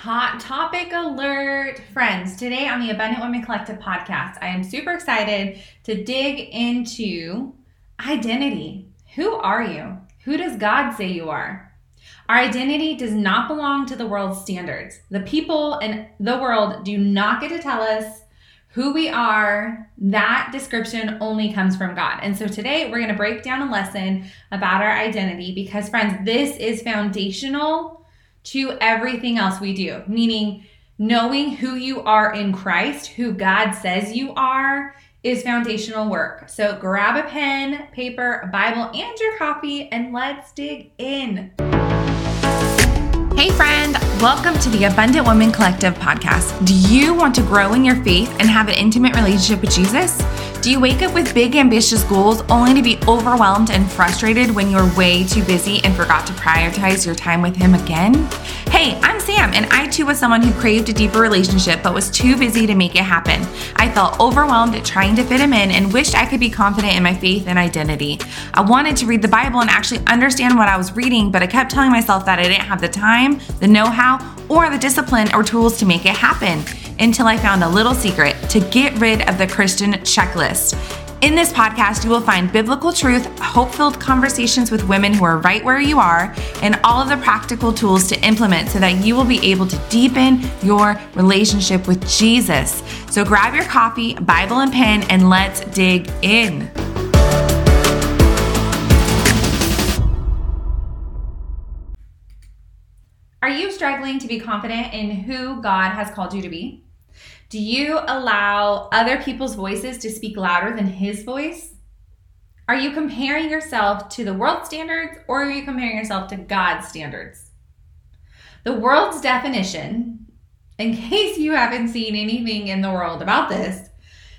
Hot topic alert, friends. Today on the Abundant Woman Collective podcast, I am super excited to dig into identity. Who are you? Who does God say you are? Our identity does not belong to the world's standards. The people in the world do not get to tell us who we are. That description only comes from God. And so today we're going to break down a lesson about our identity because, friends, this is foundational to everything else we do, meaning knowing who you are in Christ, who God says you are, is foundational work. So grab a pen, paper, a Bible, and your coffee, and let's dig in. Hey, friend, welcome to the Abundant Woman Collective podcast. Do you want to grow in your faith and have an intimate relationship with Jesus? Do you wake up with big, ambitious goals only to be overwhelmed and frustrated when you're way too busy and forgot to prioritize your time with Him again? Hey, I'm Sam, and I too was someone who craved a deeper relationship but was too busy to make it happen. I felt overwhelmed at trying to fit Him in and wished I could be confident in my faith and identity. I wanted to read the Bible and actually understand what I was reading, but I kept telling myself that I didn't have the time, the know how, or the discipline or tools to make it happen until I found a little secret to get rid of the Christian checklist. In this podcast, you will find biblical truth, hope filled conversations with women who are right where you are, and all of the practical tools to implement so that you will be able to deepen your relationship with Jesus. So grab your coffee, Bible, and pen, and let's dig in. Are you struggling to be confident in who God has called you to be? Do you allow other people's voices to speak louder than His voice? Are you comparing yourself to the world standards or are you comparing yourself to God's standards? The world's definition, in case you haven't seen anything in the world about this,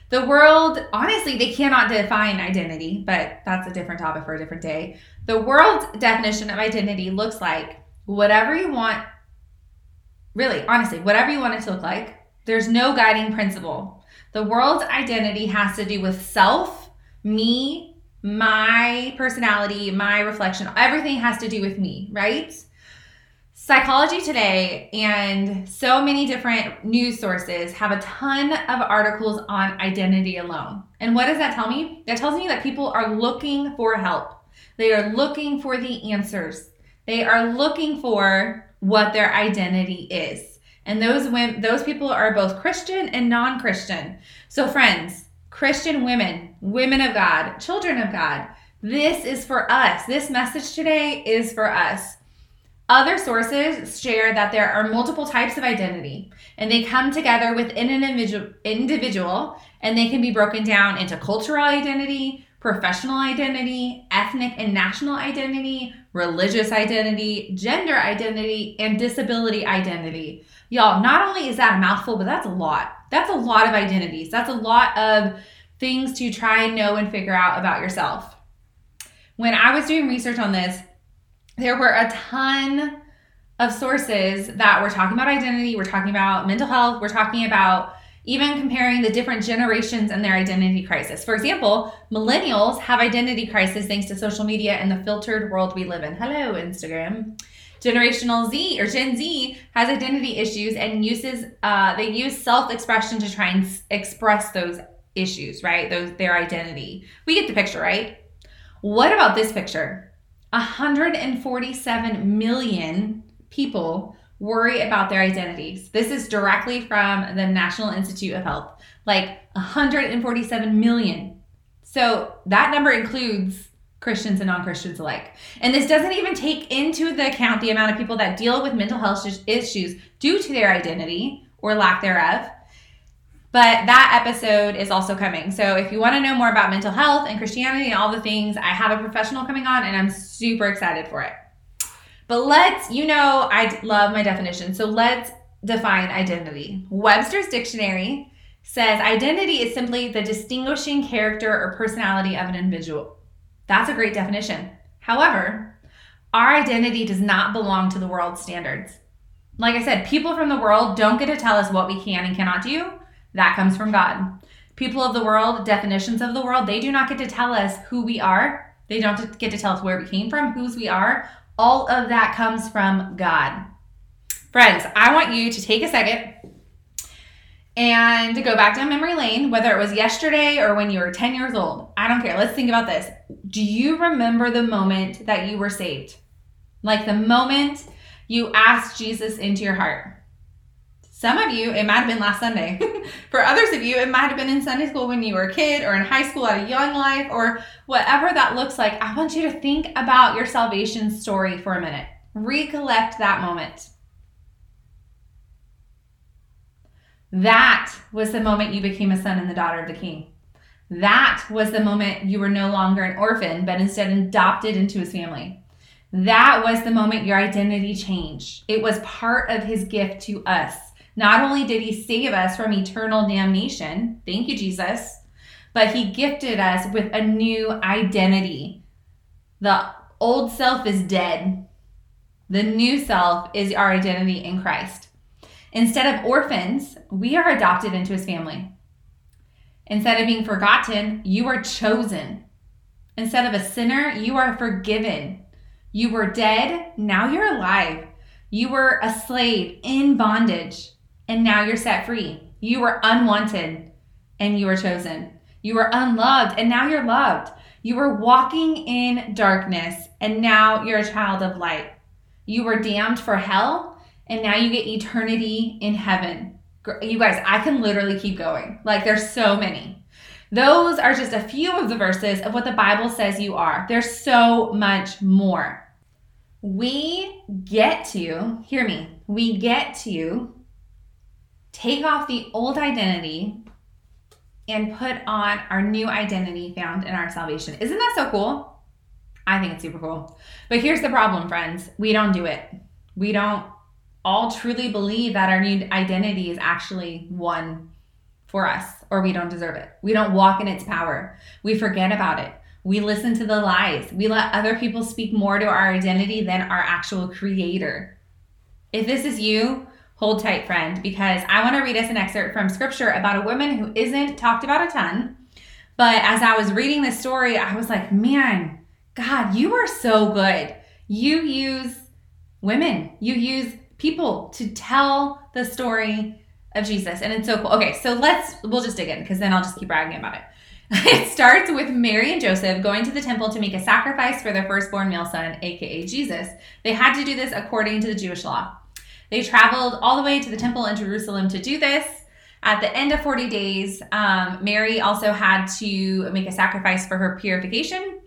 the world, honestly, they cannot define identity, but that's a different topic for a different day. The world's definition of identity looks like whatever you want, really, honestly, whatever you want it to look like, there's no guiding principle. The world's identity has to do with self, me, my personality, my reflection. Everything has to do with me, right? Psychology Today and so many different news sources have a ton of articles on identity alone. And what does that tell me? That tells me that people are looking for help. They are looking for the answers. They are looking for what their identity is. And those women, those people are both Christian and non-Christian. So friends, Christian women, women of God, children of God, this is for us. This message today is for us. Other sources share that there are multiple types of identity and they come together within an individual individual, and they can be broken down into cultural identity, professional identity, ethnic and national identity, religious identity, gender identity, and disability identity. Y'all, not only is that a mouthful, but that's a lot. That's a lot of identities. That's a lot of things to try and know and figure out about yourself. When I was doing research on this, there were a ton of sources that were talking about identity, we're talking about mental health, we're talking about even comparing the different generations and their identity crisis. For example, millennials have identity crisis thanks to social media and the filtered world we live in. Hello, Instagram. Generational Z or Gen Z has identity issues and uses uh, they use self-expression to try and s- express those issues, right? Those their identity. We get the picture, right? What about this picture? 147 million people worry about their identities. This is directly from the National Institute of Health. Like 147 million. So that number includes Christians and non Christians alike. And this doesn't even take into the account the amount of people that deal with mental health issues due to their identity or lack thereof. But that episode is also coming. So if you want to know more about mental health and Christianity and all the things, I have a professional coming on and I'm super excited for it. But let's, you know, I love my definition. So let's define identity. Webster's dictionary says identity is simply the distinguishing character or personality of an individual. That's a great definition. However, our identity does not belong to the world's standards. Like I said, people from the world don't get to tell us what we can and cannot do. That comes from God. People of the world, definitions of the world, they do not get to tell us who we are. They don't get to tell us where we came from, whose we are. All of that comes from God. Friends, I want you to take a second and go back down memory lane, whether it was yesterday or when you were 10 years old. I don't care. Let's think about this. Do you remember the moment that you were saved? Like the moment you asked Jesus into your heart? Some of you, it might have been last Sunday. For others of you, it might have been in Sunday school when you were a kid or in high school at a young life or whatever that looks like. I want you to think about your salvation story for a minute. Recollect that moment. That was the moment you became a son and the daughter of the king. That was the moment you were no longer an orphan, but instead adopted into his family. That was the moment your identity changed. It was part of his gift to us. Not only did he save us from eternal damnation, thank you, Jesus, but he gifted us with a new identity. The old self is dead, the new self is our identity in Christ. Instead of orphans, we are adopted into his family. Instead of being forgotten, you are chosen. Instead of a sinner, you are forgiven. You were dead, now you're alive. You were a slave in bondage, and now you're set free. You were unwanted, and you were chosen. You were unloved, and now you're loved. You were walking in darkness, and now you're a child of light. You were damned for hell, and now you get eternity in heaven. You guys, I can literally keep going. Like, there's so many. Those are just a few of the verses of what the Bible says you are. There's so much more. We get to, you. hear me, we get to take off the old identity and put on our new identity found in our salvation. Isn't that so cool? I think it's super cool. But here's the problem, friends we don't do it. We don't all truly believe that our new identity is actually one for us or we don't deserve it. We don't walk in its power. We forget about it. We listen to the lies. We let other people speak more to our identity than our actual creator. If this is you, hold tight, friend, because I want to read us an excerpt from scripture about a woman who isn't talked about a ton. But as I was reading this story, I was like, man, God, you are so good. You use women, you use people to tell the story of Jesus. And it's so cool. Okay, so let's, we'll just dig in because then I'll just keep bragging about it. It starts with Mary and Joseph going to the temple to make a sacrifice for their firstborn male son, aka Jesus. They had to do this according to the Jewish law. They traveled all the way to the temple in Jerusalem to do this. At the end of 40 days, um, Mary also had to make a sacrifice for her purification.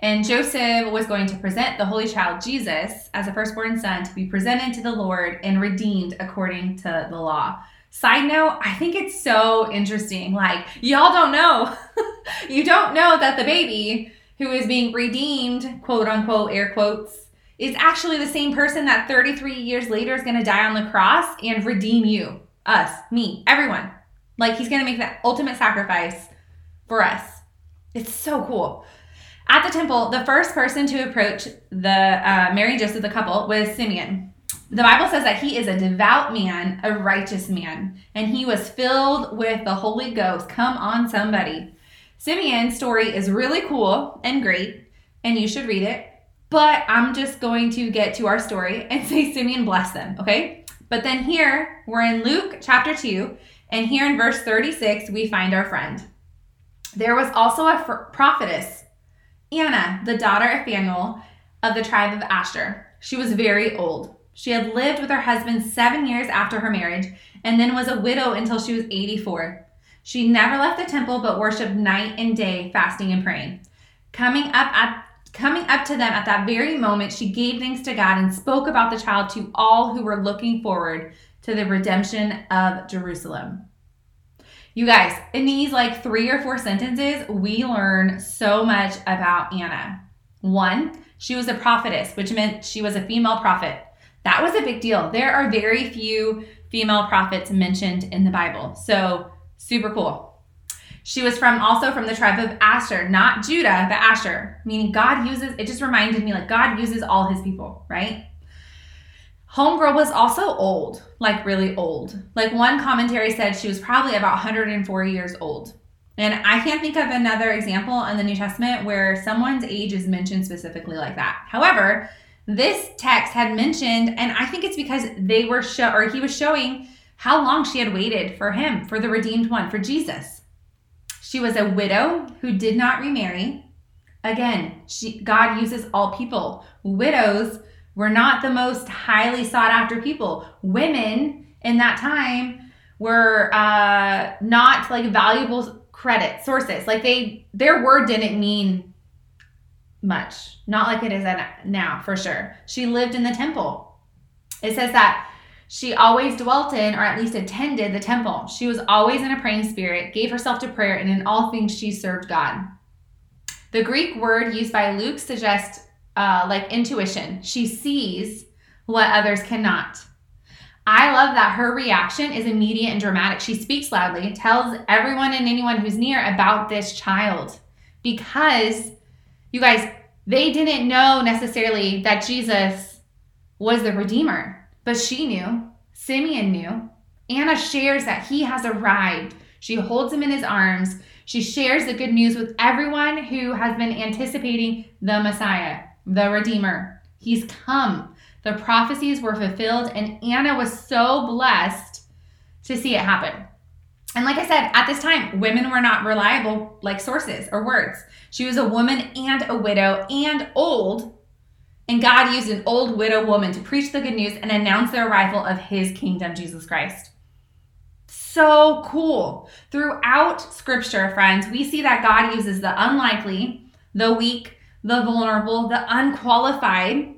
And Joseph was going to present the Holy Child Jesus as a firstborn son to be presented to the Lord and redeemed according to the law. Side note, I think it's so interesting. Like, y'all don't know. you don't know that the baby who is being redeemed, quote unquote, air quotes, is actually the same person that 33 years later is going to die on the cross and redeem you, us, me, everyone. Like, he's going to make that ultimate sacrifice for us. It's so cool. At the temple, the first person to approach the uh, Mary and Joseph, the couple, was Simeon. The Bible says that he is a devout man, a righteous man, and he was filled with the Holy Ghost. Come on, somebody. Simeon's story is really cool and great, and you should read it. But I'm just going to get to our story and say Simeon blessed them, okay? But then here, we're in Luke chapter 2, and here in verse 36, we find our friend. There was also a prophetess Anna, the daughter of Phanuel of the tribe of Asher. She was very old. She had lived with her husband seven years after her marriage and then was a widow until she was 84. She never left the temple but worshiped night and day, fasting and praying. Coming up at coming up to them at that very moment, she gave thanks to God and spoke about the child to all who were looking forward to the redemption of Jerusalem. You guys, in these like three or four sentences, we learn so much about Anna. One, she was a prophetess, which meant she was a female prophet. That was a big deal. There are very few female prophets mentioned in the Bible. So, super cool. She was from also from the tribe of Asher, not Judah, but Asher, meaning God uses it just reminded me like God uses all his people, right? Homegirl was also old, like really old. Like one commentary said she was probably about 104 years old. And I can't think of another example in the New Testament where someone's age is mentioned specifically like that. However, this text had mentioned, and I think it's because they were show or he was showing how long she had waited for him, for the redeemed one, for Jesus. She was a widow who did not remarry. Again, she, God uses all people. Widows were not the most highly sought after people. Women in that time were uh, not like valuable credit sources. Like they, their word didn't mean much. Not like it is now, for sure. She lived in the temple. It says that she always dwelt in, or at least attended, the temple. She was always in a praying spirit, gave herself to prayer, and in all things she served God. The Greek word used by Luke suggests uh, like intuition. She sees what others cannot. I love that her reaction is immediate and dramatic. She speaks loudly, tells everyone and anyone who's near about this child because you guys, they didn't know necessarily that Jesus was the Redeemer. But she knew, Simeon knew. Anna shares that he has arrived. She holds him in his arms. She shares the good news with everyone who has been anticipating the Messiah, the Redeemer. He's come. The prophecies were fulfilled, and Anna was so blessed to see it happen. And like I said, at this time, women were not reliable like sources or words. She was a woman and a widow and old, and God used an old widow woman to preach the good news and announce the arrival of his kingdom, Jesus Christ. So cool. Throughout scripture, friends, we see that God uses the unlikely, the weak, the vulnerable, the unqualified.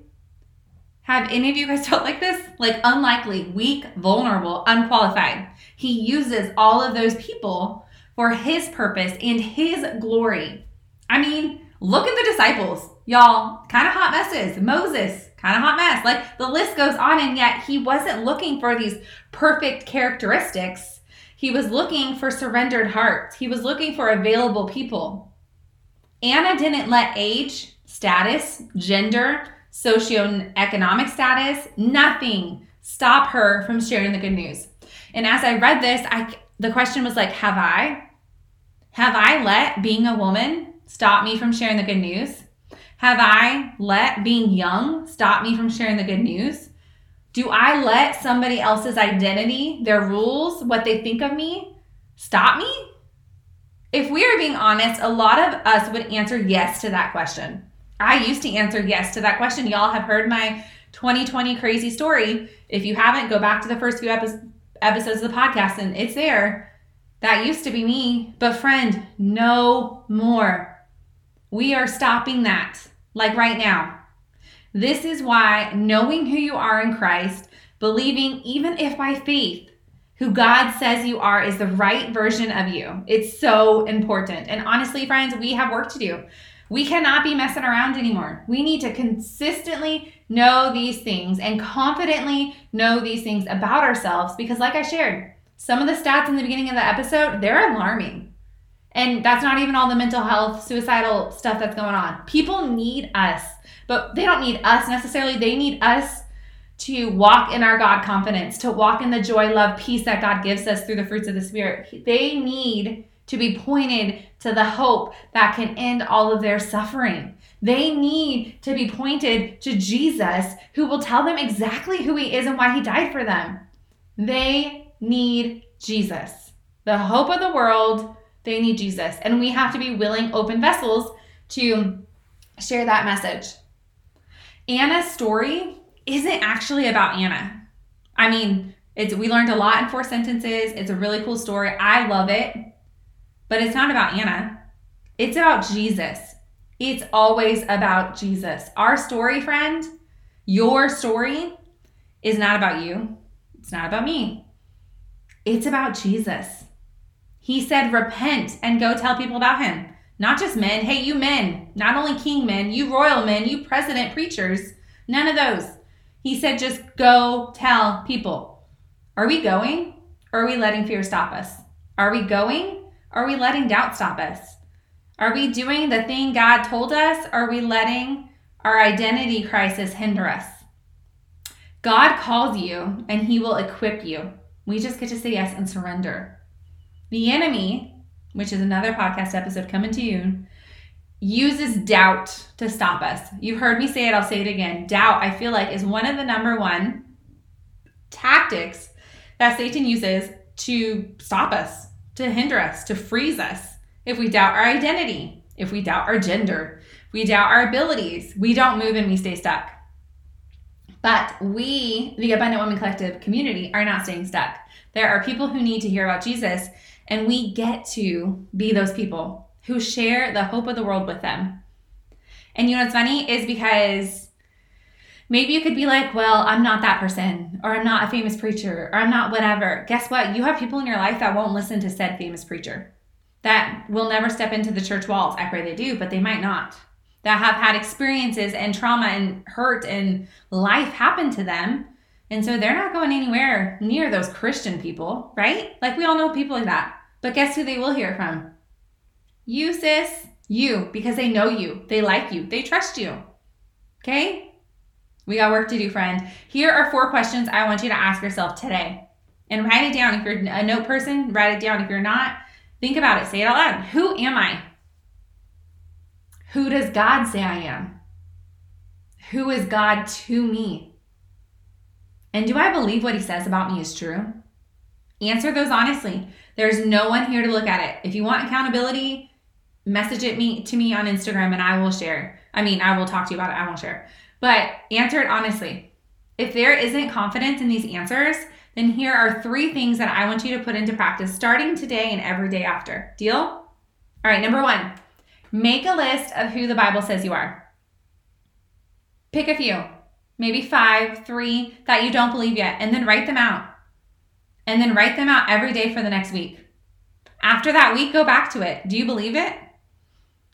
Have any of you guys felt like this? Like unlikely, weak, vulnerable, unqualified. He uses all of those people for his purpose and his glory. I mean, look at the disciples. Y'all, kind of hot messes. Moses, kind of hot mess. Like the list goes on, and yet he wasn't looking for these perfect characteristics. He was looking for surrendered hearts, he was looking for available people. Anna didn't let age, status, gender, socioeconomic status, nothing stop her from sharing the good news. And as I read this, I the question was like, have I? Have I let being a woman stop me from sharing the good news? Have I let being young stop me from sharing the good news? Do I let somebody else's identity, their rules, what they think of me, stop me? If we are being honest, a lot of us would answer yes to that question. I used to answer yes to that question. Y'all have heard my 2020 crazy story. If you haven't, go back to the first few epi- episodes of the podcast and it's there. That used to be me. But, friend, no more. We are stopping that, like right now. This is why knowing who you are in Christ, believing, even if by faith, who God says you are is the right version of you. It's so important. And honestly, friends, we have work to do. We cannot be messing around anymore. We need to consistently know these things and confidently know these things about ourselves because, like I shared, some of the stats in the beginning of the episode, they're alarming. And that's not even all the mental health, suicidal stuff that's going on. People need us, but they don't need us necessarily. They need us to walk in our God confidence, to walk in the joy, love, peace that God gives us through the fruits of the Spirit. They need to be pointed to the hope that can end all of their suffering. They need to be pointed to Jesus, who will tell them exactly who He is and why He died for them. They need Jesus, the hope of the world they need Jesus. And we have to be willing, open vessels to share that message. Anna's story isn't actually about Anna. I mean, it's we learned a lot in four sentences. It's a really cool story. I love it. But it's not about Anna. It's about Jesus. It's always about Jesus. Our story, friend, your story is not about you. It's not about me. It's about Jesus. He said, Repent and go tell people about him. Not just men. Hey, you men, not only king men, you royal men, you president preachers, none of those. He said, Just go tell people. Are we going? Or are we letting fear stop us? Are we going? Are we letting doubt stop us? Are we doing the thing God told us? Are we letting our identity crisis hinder us? God calls you and he will equip you. We just get to say yes and surrender. The enemy, which is another podcast episode coming to you, uses doubt to stop us. You've heard me say it, I'll say it again. Doubt, I feel like, is one of the number one tactics that Satan uses to stop us, to hinder us, to freeze us. If we doubt our identity, if we doubt our gender, we doubt our abilities, we don't move and we stay stuck. But we, the Abundant Woman Collective community, are not staying stuck. There are people who need to hear about Jesus, and we get to be those people who share the hope of the world with them. And you know what's funny is because maybe you could be like, well, I'm not that person, or I'm not a famous preacher, or I'm not whatever. Guess what? You have people in your life that won't listen to said famous preacher, that will never step into the church walls. I pray they do, but they might not that have had experiences and trauma and hurt and life happen to them. And so they're not going anywhere near those Christian people, right? Like we all know people like that. But guess who they will hear from? You, sis. You, because they know you, they like you, they trust you. Okay? We got work to do, friend. Here are four questions I want you to ask yourself today. And write it down. If you're a note person, write it down. If you're not, think about it. Say it out loud. Who am I? Who does God say I am? Who is God to me? And do I believe what he says about me is true? Answer those honestly. There's no one here to look at it. If you want accountability, message it me to me on Instagram and I will share. I mean, I will talk to you about it. I won't share. But answer it honestly. If there isn't confidence in these answers, then here are three things that I want you to put into practice starting today and every day after. Deal? All right, number one, Make a list of who the Bible says you are. Pick a few, maybe five, three that you don't believe yet, and then write them out. And then write them out every day for the next week. After that week, go back to it. Do you believe it?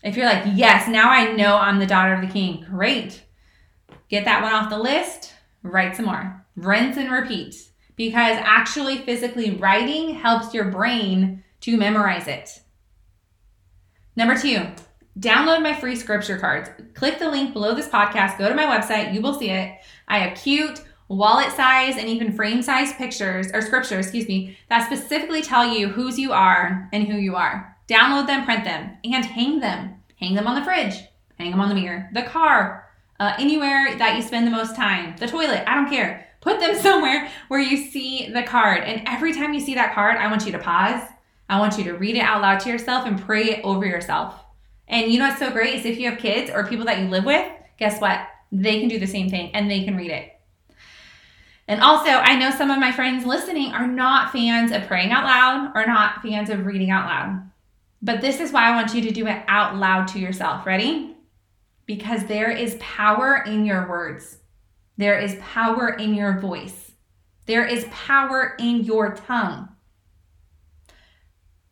If you're like, yes, now I know I'm the daughter of the king, great. Get that one off the list, write some more. Rinse and repeat because actually physically writing helps your brain to memorize it. Number two, Download my free scripture cards. Click the link below this podcast, go to my website, you will see it. I have cute, wallet size, and even frame size pictures or scriptures, excuse me, that specifically tell you whose you are and who you are. Download them, print them, and hang them. Hang them on the fridge, hang them on the mirror, the car, uh, anywhere that you spend the most time, the toilet, I don't care. Put them somewhere where you see the card. And every time you see that card, I want you to pause. I want you to read it out loud to yourself and pray it over yourself. And you know what's so great is if you have kids or people that you live with, guess what? They can do the same thing and they can read it. And also, I know some of my friends listening are not fans of praying out loud or not fans of reading out loud. But this is why I want you to do it out loud to yourself. Ready? Because there is power in your words, there is power in your voice, there is power in your tongue.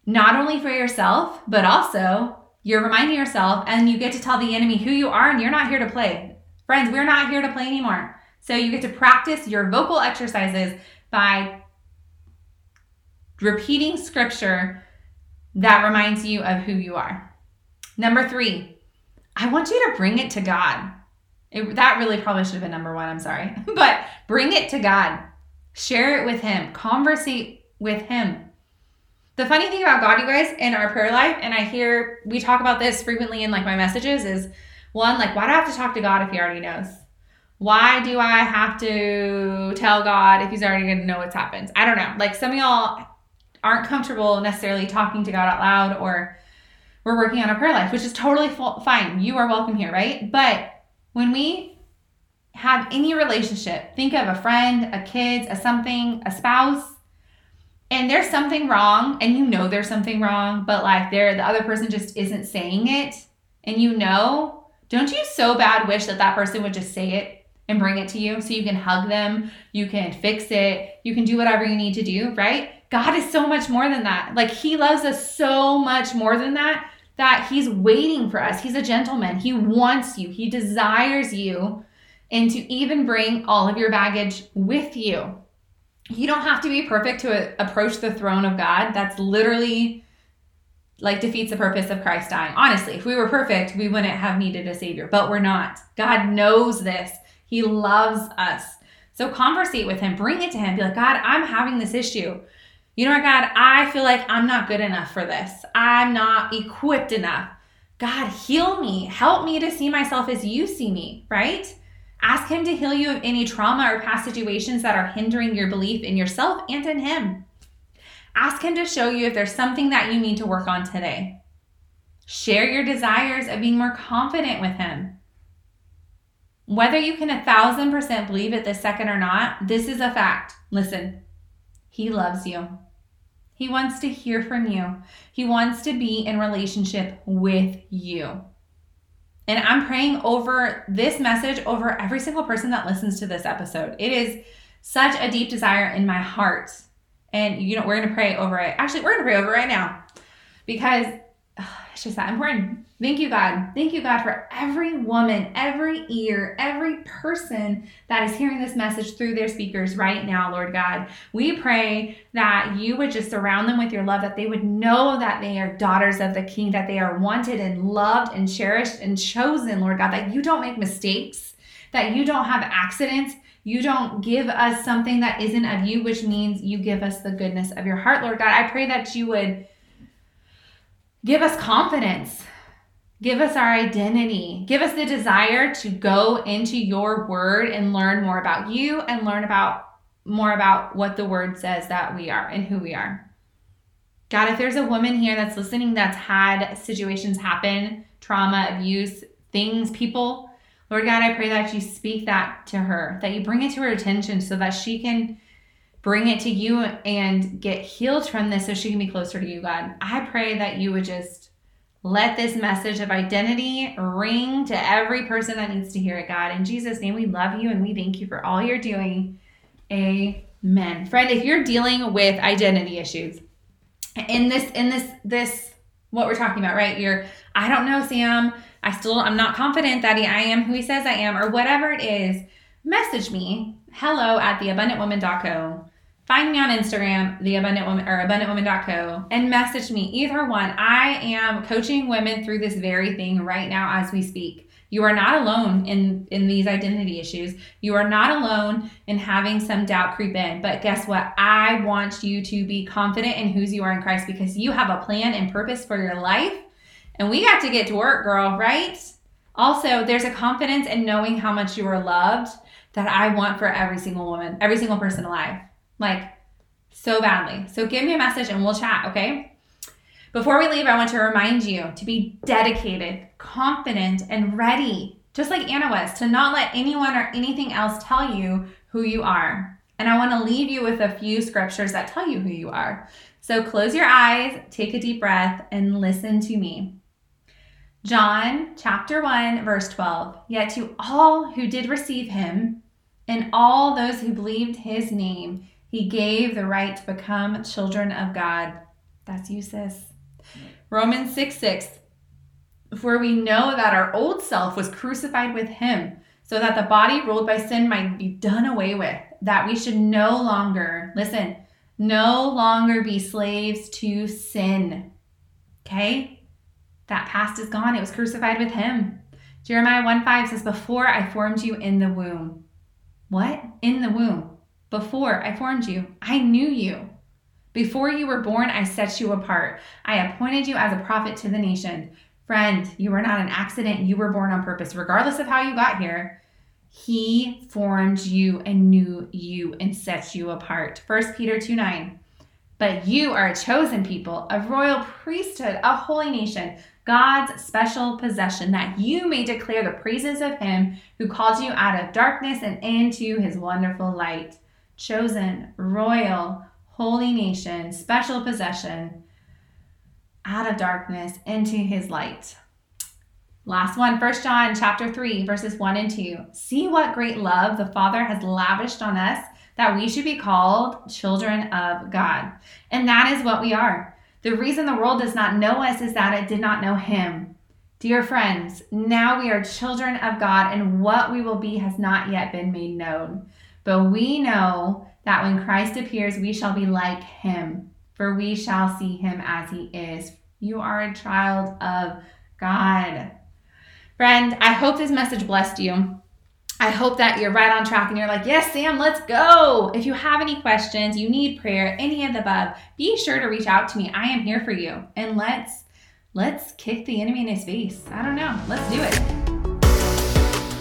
Not only for yourself, but also you're reminding yourself, and you get to tell the enemy who you are, and you're not here to play. Friends, we're not here to play anymore. So you get to practice your vocal exercises by repeating scripture that reminds you of who you are. Number three, I want you to bring it to God. It, that really probably should have been number one, I'm sorry. but bring it to God. Share it with Him. Conversate with Him. The funny thing about God, you guys, in our prayer life, and I hear we talk about this frequently in like my messages, is one, like, why do I have to talk to God if He already knows? Why do I have to tell God if He's already going to know what's happened? I don't know. Like, some of y'all aren't comfortable necessarily talking to God out loud, or we're working on a prayer life, which is totally fine. You are welcome here, right? But when we have any relationship, think of a friend, a kid, a something, a spouse, and there's something wrong and you know there's something wrong but like there the other person just isn't saying it. And you know don't you so bad wish that that person would just say it and bring it to you so you can hug them you can fix it you can do whatever you need to do right? God is so much more than that. Like he loves us so much more than that that he's waiting for us. He's a gentleman. He wants you. He desires you and to even bring all of your baggage with you you don't have to be perfect to approach the throne of God. That's literally like defeats the purpose of Christ dying. Honestly, if we were perfect, we wouldn't have needed a savior, but we're not. God knows this. He loves us. So conversate with him, bring it to him. Be like, God, I'm having this issue. You know what, God, I feel like I'm not good enough for this. I'm not equipped enough. God, heal me. Help me to see myself as you see me, right? Ask Him to heal you of any trauma or past situations that are hindering your belief in yourself and in Him. Ask Him to show you if there's something that you need to work on today. Share your desires of being more confident with Him. Whether you can a thousand percent believe it this second or not, this is a fact. Listen, He loves you. He wants to hear from you. He wants to be in relationship with you. And I'm praying over this message over every single person that listens to this episode. It is such a deep desire in my heart. And you know, we're going to pray over it. Actually, we're going to pray over it right now because it's just that important. Thank you, God. Thank you, God, for every woman, every ear, every person that is hearing this message through their speakers right now, Lord God. We pray that you would just surround them with your love, that they would know that they are daughters of the King, that they are wanted and loved and cherished and chosen, Lord God, that you don't make mistakes, that you don't have accidents. You don't give us something that isn't of you, which means you give us the goodness of your heart, Lord God. I pray that you would Give us confidence. Give us our identity. Give us the desire to go into your word and learn more about you and learn about more about what the word says that we are and who we are. God, if there's a woman here that's listening that's had situations happen, trauma, abuse, things, people, Lord God, I pray that you speak that to her, that you bring it to her attention so that she can bring it to you and get healed from this so she can be closer to you, God. I pray that you would just let this message of identity ring to every person that needs to hear it, God. In Jesus' name, we love you and we thank you for all you're doing. Amen. Friend, if you're dealing with identity issues, in this, in this, this, what we're talking about, right? You're, I don't know, Sam. I still, I'm not confident that he, I am who he says I am, or whatever it is. Message me, hello at theabundantwoman.co find me on Instagram, the abundant woman or abundantwoman.co, and message me. Either one. I am coaching women through this very thing right now as we speak. You are not alone in, in these identity issues. You are not alone in having some doubt creep in. But guess what? I want you to be confident in whose you are in Christ because you have a plan and purpose for your life. And we got to get to work, girl, right? Also, there's a confidence in knowing how much you are loved that I want for every single woman, every single person alive. Like, so badly. So give me a message and we'll chat, okay? Before we leave, I want to remind you to be dedicated, confident, and ready, just like Anna was, to not let anyone or anything else tell you who you are. And I want to leave you with a few scriptures that tell you who you are. So close your eyes, take a deep breath, and listen to me. John chapter 1, verse 12. Yet to all who did receive him, and all those who believed his name, he gave the right to become children of God. That's you, sis. Romans 6 6. For we know that our old self was crucified with him, so that the body ruled by sin might be done away with, that we should no longer, listen, no longer be slaves to sin. Okay? That past is gone. It was crucified with him. Jeremiah 1 5 says, Before I formed you in the womb. What? In the womb. Before I formed you, I knew you. Before you were born, I set you apart. I appointed you as a prophet to the nation. Friend, you were not an accident. You were born on purpose, regardless of how you got here. He formed you and knew you and set you apart. 1 Peter 2 9. But you are a chosen people, a royal priesthood, a holy nation, God's special possession, that you may declare the praises of him who called you out of darkness and into his wonderful light chosen, royal, holy nation, special possession, out of darkness into his light. Last one, First John chapter 3, verses 1 and 2. See what great love the Father has lavished on us that we should be called children of God. And that is what we are. The reason the world does not know us is that it did not know him. Dear friends, now we are children of God, and what we will be has not yet been made known. But we know that when Christ appears, we shall be like him, for we shall see him as he is. You are a child of God. Friend, I hope this message blessed you. I hope that you're right on track and you're like, yes, Sam, let's go. If you have any questions, you need prayer, any of the above, be sure to reach out to me. I am here for you. And let's let's kick the enemy in his face. I don't know. Let's do it.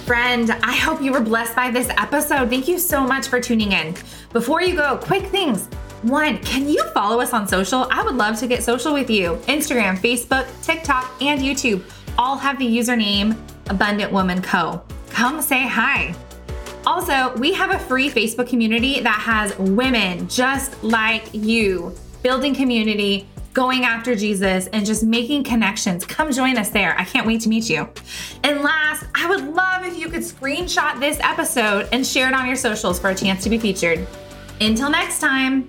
Friend, I hope you were blessed by this episode. Thank you so much for tuning in. Before you go, quick things. One, can you follow us on social? I would love to get social with you. Instagram, Facebook, TikTok, and YouTube all have the username Abundant Woman Co. Come say hi. Also, we have a free Facebook community that has women just like you building community going after Jesus and just making connections, come join us there. I can't wait to meet you. And last, I would love if you could screenshot this episode and share it on your socials for a chance to be featured. Until next time.